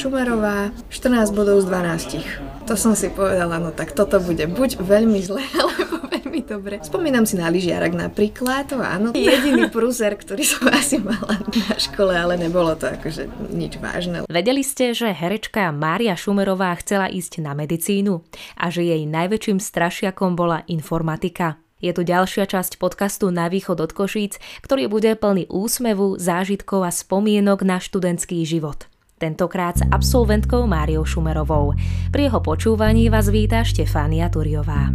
Šumerová, 14 bodov z 12. To som si povedala, no tak toto bude buď veľmi zle, alebo veľmi dobre. Spomínam si na lyžiarak napríklad, to áno. Jediný prúser, ktorý som asi mala na škole, ale nebolo to akože nič vážne. Vedeli ste, že herečka Mária Šumerová chcela ísť na medicínu a že jej najväčším strašiakom bola informatika? Je tu ďalšia časť podcastu Na východ od Košíc, ktorý bude plný úsmevu, zážitkov a spomienok na študentský život. Tentokrát s absolventkou Máriou Šumerovou. Pri jeho počúvaní vás víta Štefánia Turiová.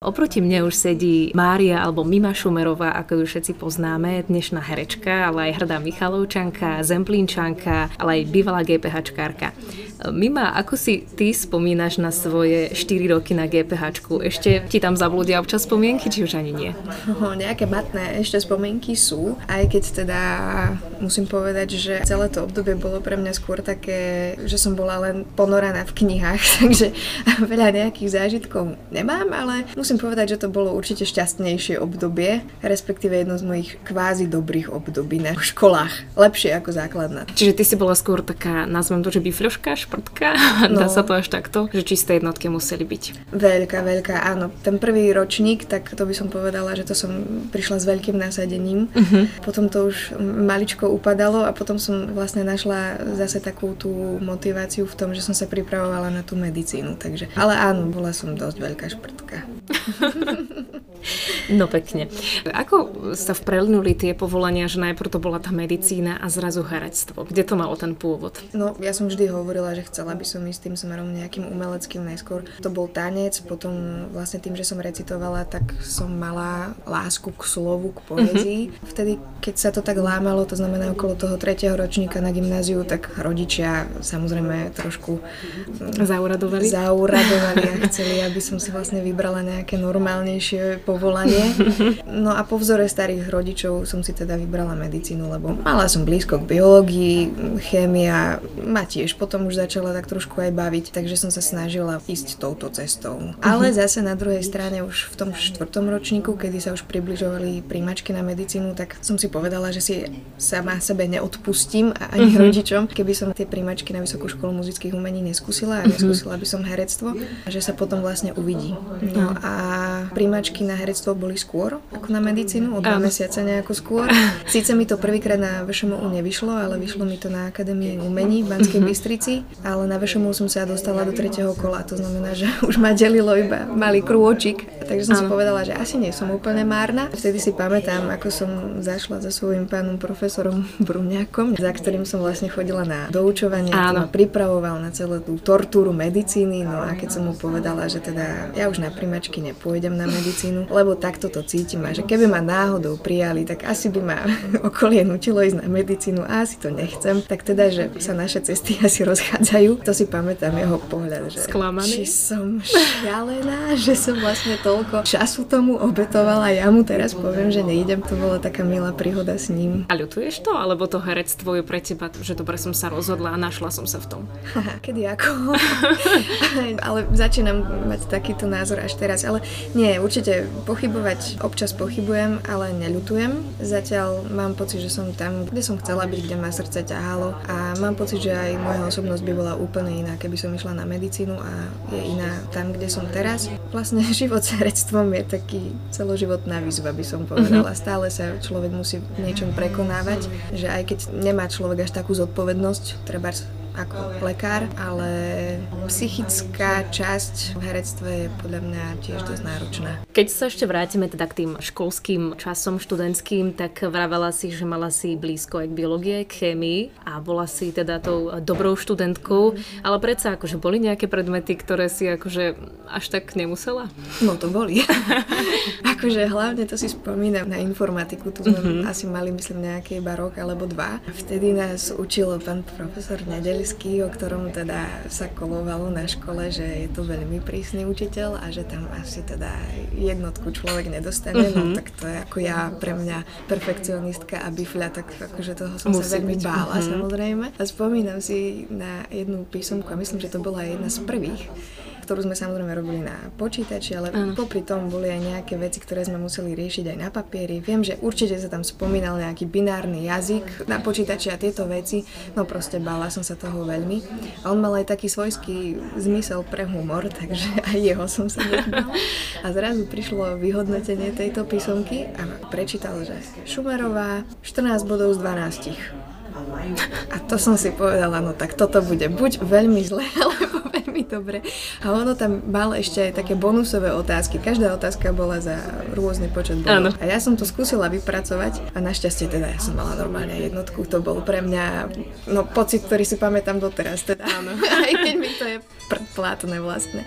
Oproti mne už sedí Mária alebo Mima Šumerová, ako ju všetci poznáme, dnešná herečka, ale aj hrdá Michalovčanka, Zemplínčanka, ale aj bývalá GPHčkárka. Mima, ako si ty spomínaš na svoje 4 roky na GPH? Ešte ti tam zablúdia občas spomienky, či už ani nie? No, nejaké matné ešte spomienky sú, aj keď teda musím povedať, že celé to obdobie bolo pre mňa skôr také, že som bola len ponorená v knihách, takže veľa nejakých zážitkov nemám, ale musím povedať, že to bolo určite šťastnejšie obdobie, respektíve jedno z mojich kvázi dobrých období na školách. Lepšie ako základná. Čiže ty si bola skôr taká, nazvem to, že bifľoška, šprtka, no. dá sa to až takto, že čisté jednotky museli byť. Veľká, veľká, áno. Ten prvý ročník, tak to by som povedala, že to som prišla s veľkým nasadením. Uh-huh. Potom to už maličko upadalo a potom som vlastne našla zase takú tú motiváciu v tom, že som sa pripravovala na tú medicínu. Takže, ale áno, bola som dosť veľká šprtka. No pekne. Ako sa vprelinuli tie povolania, že najprv to bola tá medicína a zrazu herectvo? Kde to malo ten pôvod? No, ja som vždy hovorila, že chcela by som ísť tým smerom nejakým umeleckým najskôr. To bol tanec, potom vlastne tým, že som recitovala, tak som mala lásku k slovu, k poezii. Uh-huh. Vtedy, keď sa to tak lámalo, to znamená okolo toho tretieho ročníka na gymnáziu, tak rodičia samozrejme trošku zauradovali, zauradovali a chceli, aby som si vlastne vybrala nejaké normálnejšie povolanie. No a po vzore starých rodičov som si teda vybrala medicínu, lebo mala som blízko k biológii, chémia ma tiež potom už začala tak trošku aj baviť, takže som sa snažila ísť touto cestou. Ale mhm. zase na druhej strane už v tom štvrtom ročníku, kedy sa už približovali príjmačky na medicínu, tak som si povedala, že si sama sebe neodpustím a ani uh-huh. rodičom, keby som tie príjmačky na Vysokú školu muzických umení neskúsila a mhm. neskúsila by som herectvo že sa potom vlastne uvidí. No a príjmačky na herectvo boli skôr ako na medicínu, o dva mesiace nejako skôr. Síce mi to prvýkrát na VŠMU nevyšlo, ale vyšlo mi to na Akadémii umení v Banskej uh-huh. Bystrici, ale na VŠMU som sa dostala do tretieho kola, to znamená, že už ma delilo iba malý krôčik, takže som um. si povedala, že asi nie som úplne márna. Vtedy si pamätám, ako som zašla za svojím pánom profesorom Bruňakom, za ktorým som vlastne chodila na doučovanie, ma pripravoval na celú tú tortúru medicíny, no a keď som mu povedala, že teda ja už na primačky nepôjdem na medicínu, lebo takto to cítim a že keby ma náhodou prijali, tak asi by ma okolie nutilo ísť na medicínu a asi to nechcem. Tak teda, že sa naše cesty asi rozchádzajú, to si pamätám jeho pohľad, že Sklamaný? či som šialená, že som vlastne toľko času tomu obetovala, ja mu teraz poviem, že nejdem, to bola taká milá príhoda s ním. A ľutuješ to, alebo to herectvo je pre teba, že dobre som sa rozhodla a našla som sa v tom? Kedy ako? ale začínam mať takýto názor až teraz, ale nie, určite pochybovať občas pochybujem, ale neľutujem. Zatiaľ mám pocit, že som tam, kde som chcela byť, kde ma srdce ťahalo a mám pocit, že aj moja osobnosť by bola úplne iná, keby som išla na medicínu a je iná tam, kde som teraz. Vlastne život s herectvom je taký celoživotná výzva, by som povedala. Mm-hmm. Stále sa človek musí v niečom prekonávať, že aj keď nemá človek až takú zodpovednosť, treba ako lekár, ale psychická časť v herectve je podľa mňa tiež dosť náročná. Keď sa ešte vrátime teda k tým školským časom študentským, tak vravela si, že mala si blízko aj k biológie, k chémii a bola si teda tou dobrou študentkou, ale predsa akože boli nejaké predmety, ktoré si akože až tak nemusela? No to boli. akože hlavne to si spomínam na informatiku, tu sme mm-hmm. asi mali myslím nejaký iba rok alebo dva. Vtedy nás učil pán profesor Nedeli Svojský, o ktorom teda sa kolovalo na škole, že je to veľmi prísny učiteľ a že tam asi teda jednotku človek nedostane, uh-huh. no mhm. tak to je ako ja pre mňa perfekcionistka a bifľa, tak akože toho som Musí sa veľmi byť. bála uh-huh. samozrejme. A spomínam si na jednu písomku a myslím, že to bola jedna z prvých, ktorú sme samozrejme robili na počítači, ale ano. popri tom boli aj nejaké veci, ktoré sme museli riešiť aj na papieri. Viem, že určite sa tam spomínal nejaký binárny jazyk na počítači a tieto veci, no proste bála som sa toho veľmi. A on mal aj taký svojský zmysel pre humor, takže aj jeho som sa nebala. A zrazu prišlo vyhodnotenie tejto písomky a prečítal, že Šumerová 14 bodov z 12. A to som si povedala, no tak toto bude buď veľmi zle, alebo veľmi dobre. A ono tam mal ešte aj také bonusové otázky. Každá otázka bola za rôzny počet bodov. A ja som to skúsila vypracovať a našťastie teda ja som mala normálne jednotku. To bol pre mňa no, pocit, ktorý si pamätám doteraz. Teda. Áno. aj keď mi to je plátne vlastne.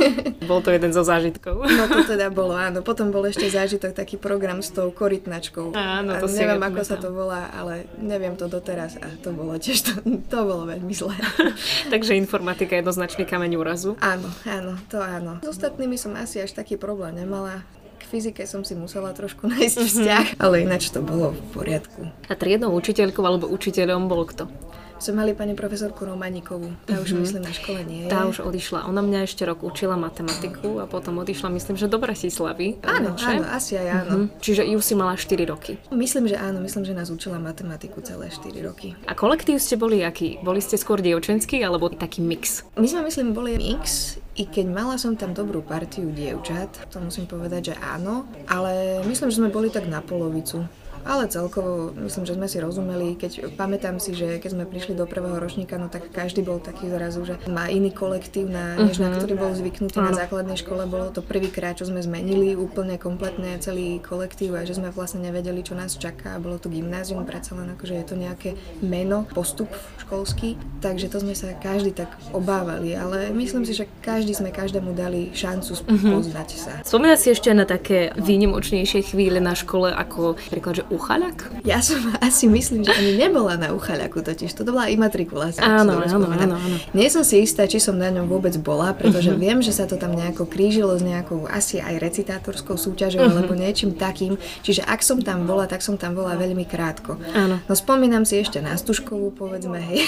Bol to jeden zo zážitkov. no to teda bolo, áno. Potom bol ešte zážitok taký program s tou korytnačkou. Áno, to a si neviem, ako sa to volá, ale neviem to doteraz a to bolo tiež, to, to bolo veľmi zlé. Takže informatika je jednoznačný kameň úrazu. Áno, áno, to áno. S ostatnými som asi až taký problém nemala. K fyzike som si musela trošku nájsť mm-hmm. vzťah, ale ináč to bolo v poriadku. A triednou učiteľkou alebo učiteľom bol kto? Sme mali pani profesorku Romaníkovú. Tá už mm-hmm. myslím na škole nie je. Tá už odišla. Ona mňa ešte rok učila matematiku a potom odišla myslím, že do Bratislavy. Áno, áno, asi aj áno. Mm-hmm. Čiže ju si mala 4 roky. Myslím, že áno. Myslím, že nás učila matematiku celé 4 roky. A kolektív ste boli aký? Boli ste skôr dievčenský alebo taký mix? My sme myslím boli mix i keď mala som tam dobrú partiu dievčat, to musím povedať, že áno, ale myslím, že sme boli tak na polovicu ale celkovo myslím, že sme si rozumeli. Keď pamätám si, že keď sme prišli do prvého ročníka, no tak každý bol taký zrazu, že má iný kolektív, na, než na mhm. ktorý bol zvyknutý na základnej škole. Bolo to prvýkrát, čo sme zmenili úplne kompletne celý kolektív a že sme vlastne nevedeli, čo nás čaká. Bolo to gymnázium, predsa len akože je to nejaké meno, postup školský, takže to sme sa každý tak obávali, ale myslím si, že každý sme každému dali šancu uh-huh. poznať sa. Spomínať si ešte na také výnimočnejšie chvíle na škole, ako príklad, že Uchaľak? Ja som asi myslím, že ani nebola na Uchaľaku totiž. To bola imatrikulácia. Áno, áno, áno, áno. Nie som si istá, či som na ňom vôbec bola, pretože uh-huh. viem, že sa to tam nejako krížilo s nejakou asi aj recitátorskou súťažou uh-huh. alebo niečím takým. Čiže ak som tam bola, tak som tam bola veľmi krátko. Áno. No spomínam si ešte na Stužkovú, povedzme, hej.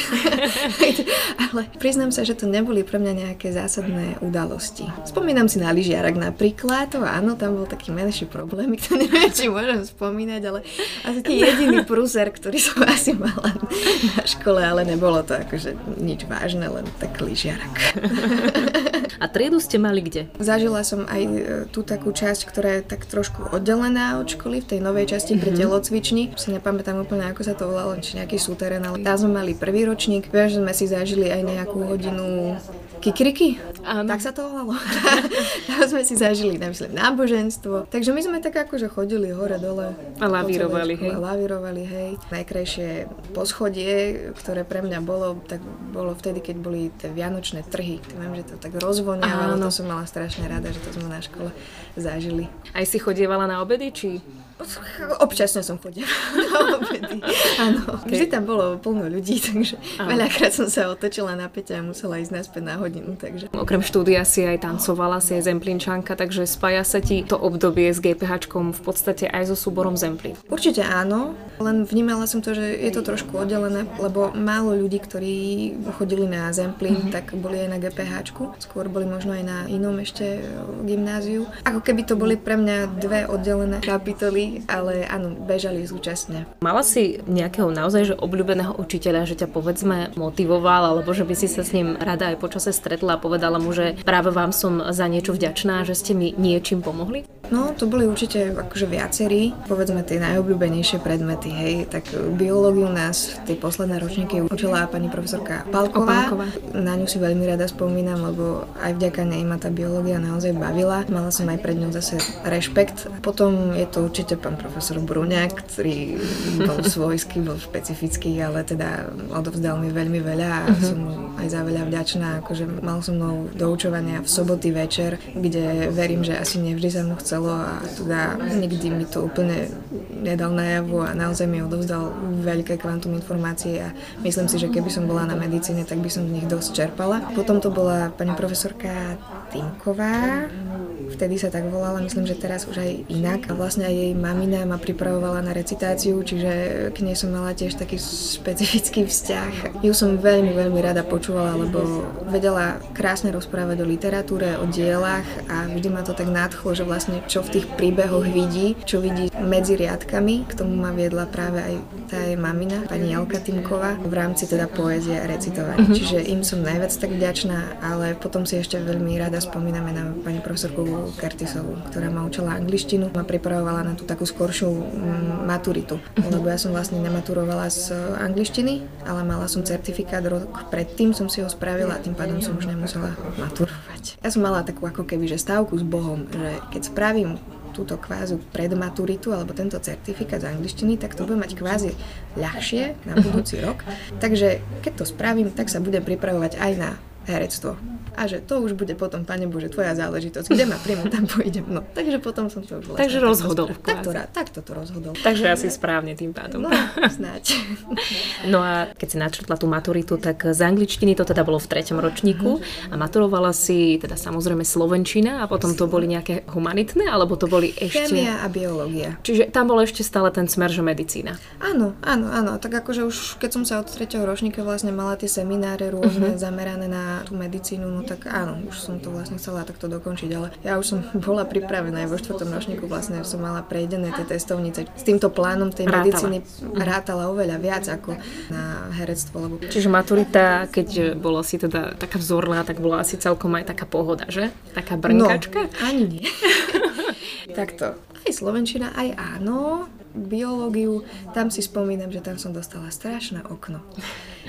Ale priznám sa, že to neboli pre mňa nejaké zásadné udalosti. Spomínam si na lyžiarak napríklad, to áno, tam bol taký menší problém, to neviem, či môžem spomínať, ale asi taký jediný prúser, ktorý som asi mala na škole, ale nebolo to akože nič vážne, len tak lyžiarak. A triedu ste mali kde? Zažila som aj e, tú takú časť, ktorá je tak trošku oddelená od školy, v tej novej časti pre mm-hmm. telocvični. Si nepamätám úplne, ako sa to volalo, či nejaký súterén, ale tam sme mali prvý ročník. Viem, že sme si zažili aj nejakú hodinu Kikriky? Áno. Tak sa to volalo. Tam sme si zažili, myslím, náboženstvo. Takže my sme tak akože chodili hore-dole. A lavírovali, hej. A lavírovali, hej. Najkrajšie poschodie, ktoré pre mňa bolo, tak bolo vtedy, keď boli tie vianočné trhy. Viem, že to tak rozvoniavalo, to som mala strašne rada, že to sme na škole zažili. Aj si chodievala na obedy, či Občasne som chodila na obedy. Áno, okay. vždy tam bolo plno ľudí, takže Áno. veľakrát som sa otočila na Peťa a musela ísť naspäť na hodinu. Takže. Okrem štúdia si aj tancovala, si aj Zemplinčanka, takže spája sa ti to obdobie s GPH v podstate aj so súborom Zemplín. Určite áno, len vnímala som to, že je to trošku oddelené, lebo málo ľudí, ktorí chodili na Zemplín, mm-hmm. tak boli aj na GPH, skôr boli možno aj na inom ešte gymnáziu. Ako keby to boli pre mňa dve oddelené kapitoly, ale áno, bežali zúčastne. Mala si nejakého naozaj že obľúbeného učiteľa, že ťa povedzme motivoval, alebo že by si sa s ním rada aj počase stretla a povedala mu, že práve vám som za niečo vďačná, že ste mi niečím pomohli? No, to boli určite akože viacerí, povedzme tie najobľúbenejšie predmety, hej, tak biológiu nás v tej poslednej ročníke učila pani profesorka Palková. Na ňu si veľmi rada spomínam, lebo aj vďaka nej ma tá biológia naozaj bavila. Mala som aj pred ňou zase rešpekt. Potom je to určite pán profesor Bruňák, ktorý bol svojský, bol špecifický, ale teda odovzdal mi veľmi veľa a uh-huh. som mu aj za veľa vďačná. Akože mal som mnou doučovania v soboty večer, kde verím, že asi nevždy sa mnou chcel stalo a teda nikdy mi to úplne nedal najavo a naozaj mi odovzdal veľké kvantum informácií a myslím si, že keby som bola na medicíne, tak by som z nich dosť čerpala. Potom to bola pani profesorka Týmková, vtedy sa tak volala, myslím, že teraz už aj inak. A vlastne aj jej mamina ma pripravovala na recitáciu, čiže k nej som mala tiež taký špecifický vzťah. Ju som veľmi, veľmi rada počúvala, lebo vedela krásne rozprávať o literatúre, o dielach a vždy ma to tak nadchlo, že vlastne čo v tých príbehoch vidí, čo vidí medzi riadkami. K tomu ma viedla práve aj tá jej mamina, pani Jalka Timková, v rámci teda poézie a recitovania. Mm-hmm. Čiže im som najviac tak vďačná, ale potom si ešte veľmi rada spomíname na pani profesorku Kertisovú, ktorá ma učila angličtinu, ma pripravovala na tú takú skoršiu mm, maturitu, lebo ja som vlastne nematurovala z angličtiny, ale mala som certifikát rok predtým, som si ho spravila a tým pádom som už nemusela maturovať. Ja som mala takú ako keby, že stávku s Bohom, že keď spravím túto kvázu predmaturitu alebo tento certifikát z angličtiny, tak to budem mať kvázi ľahšie na budúci rok. Takže keď to spravím, tak sa budem pripravovať aj na herectvo a že to už bude potom, Pane Bože, tvoja záležitosť, kde ma príjmu, tam pôjdem. No, takže potom som to už vlastne... Takže rozhodol. Takto, takto to rozhodol. Takže asi správne tým pádom. No, snáď. No a keď si načrtla tú maturitu, tak z angličtiny to teda bolo v treťom ročníku a maturovala si teda samozrejme slovenčina a potom to boli nejaké humanitné, alebo to boli ešte... Chémia a biológia. Čiže tam bol ešte stále ten smer, že medicína. Áno, áno, áno. Tak akože už keď som sa od tretieho ročníka vlastne mala tie semináre rôzne uh-huh. zamerané na tú medicínu, no tak áno, už som to vlastne chcela takto dokončiť, ale ja už som bola pripravená aj vo štvrtom ročníku vlastne som mala prejdené tie testovnice. S týmto plánom tej rátala. medicíny rátala oveľa viac ako na herectvo. Lebo... Čiže maturita, keď bola si teda taká vzorná, tak bola asi celkom aj taká pohoda, že? Taká brnkačka? No, ani nie. Takto. Aj slovenčina, aj áno, biológiu, tam si spomínam, že tam som dostala strašné okno.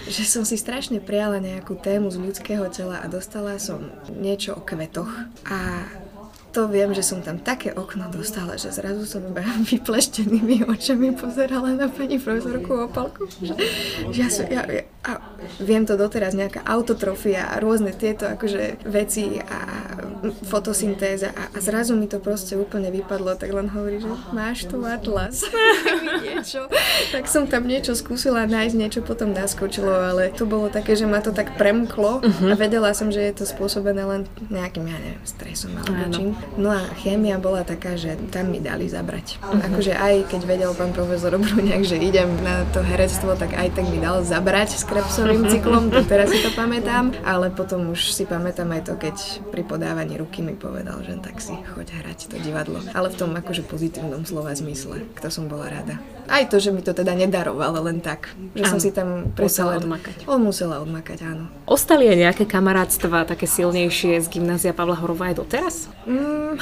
Že som si strašne prijala nejakú tému z ľudského tela a dostala som niečo o kvetoch. A to viem, že som tam také okno dostala, že zrazu som vypleštenými očami pozerala na pani profesorku Opalku. Že, že ja, som, ja, ja, a viem to doteraz, nejaká autotrofia a rôzne tieto akože veci a fotosyntéza a, a zrazu mi to proste úplne vypadlo, tak len hovorí, že máš tu atlas. niečo. Tak som tam niečo skúsila nájsť, niečo potom naskočilo, ale to bolo také, že ma to tak premklo uh-huh. a vedela som, že je to spôsobené len nejakým, ja neviem, stresom alebo čím. No a chémia bola taká, že tam mi dali zabrať. Uh-huh. Akože aj keď vedel pán profesor Obruňák, že idem na to herectvo, tak aj tak mi dal zabrať s Krebsovým cyklom, teraz si to pamätám, ale potom už si pamätám aj to, keď pri podávaní ruky mi povedal, že tak si choď hrať to divadlo. Ale v tom akože pozitívnom slova zmysle, kto som bola rada. Aj to, že mi to teda nedaroval len tak, že áno. som si tam musela odmakať. On musela odmakať, áno. Ostali aj nejaké kamarátstva také silnejšie z gymnázia Pavla Horova aj doteraz? Mm,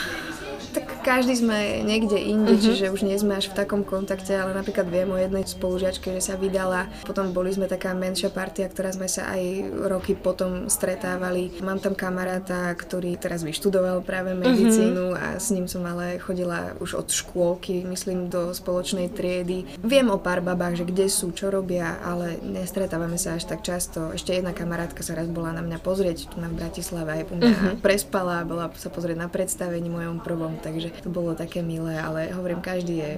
každý sme niekde inde, uh-huh. čiže už nie sme až v takom kontakte, ale napríklad viem o jednej spolužiačke, že sa vydala. Potom boli sme taká menšia partia, ktorá sme sa aj roky potom stretávali. Mám tam kamaráta, ktorý teraz vyštudoval práve medicínu uh-huh. a s ním som ale chodila už od škôlky, myslím, do spoločnej triedy. Viem o pár babách, že kde sú, čo robia, ale nestretávame sa až tak často. Ešte jedna kamarátka sa raz bola na mňa pozrieť tu na Bratislave aj u mňa uh-huh. prespala, bola sa pozrieť na predstavení mojom prvom, takže to bolo také milé, ale hovorím, každý je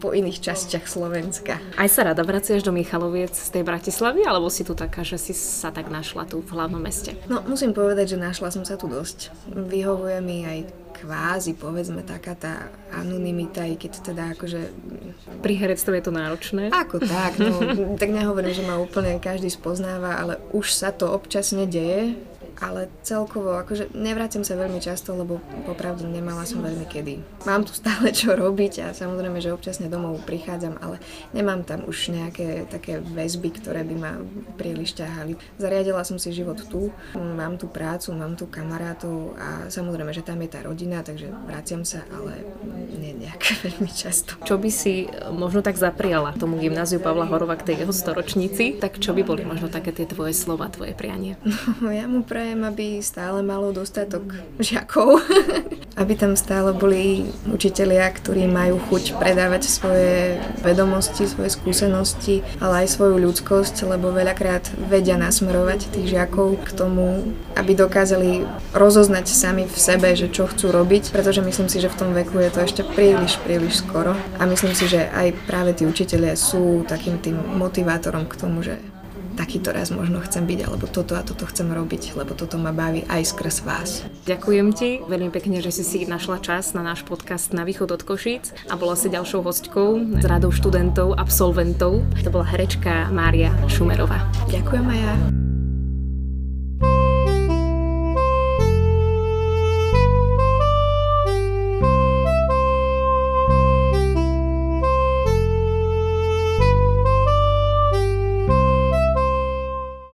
po iných častiach Slovenska. Aj sa rada vraciaš do Michaloviec z tej Bratislavy, alebo si tu taká, že si sa tak našla tu v hlavnom meste? No, musím povedať, že našla som sa tu dosť. Vyhovuje mi aj kvázi, povedzme, taká tá anonimita, i keď teda akože... Pri herectve je to náročné? Ako tak, no, tak nehovorím, že ma úplne každý spoznáva, ale už sa to občas nedeje, ale celkovo, akože nevrátim sa veľmi často, lebo popravde nemala som veľmi kedy. Mám tu stále čo robiť a samozrejme, že občasne domov prichádzam, ale nemám tam už nejaké také väzby, ktoré by ma príliš ťahali. Zariadila som si život tu, mám tu prácu, mám tu kamarátov a samozrejme, že tam je tá rodina, takže vraciam sa, ale nie nejak veľmi často. Čo by si možno tak zapriala tomu gymnáziu Pavla Horova k tej jeho storočnici, tak čo by boli možno také tie tvoje slova, tvoje prianie? No, ja mu prajem prajem, aby stále malo dostatok žiakov, aby tam stále boli učitelia, ktorí majú chuť predávať svoje vedomosti, svoje skúsenosti, ale aj svoju ľudskosť, lebo veľakrát vedia nasmerovať tých žiakov k tomu, aby dokázali rozoznať sami v sebe, že čo chcú robiť, pretože myslím si, že v tom veku je to ešte príliš, príliš skoro. A myslím si, že aj práve tí učitelia sú takým tým motivátorom k tomu, že takýto raz možno chcem byť, alebo toto a toto chcem robiť, lebo toto ma baví aj skrz vás. Ďakujem ti veľmi pekne, že si si našla čas na náš podcast Na východ od Košíc a bola si ďalšou hostkou z radou študentov, absolventov. To bola herečka Mária Šumerová. Ďakujem aj ja.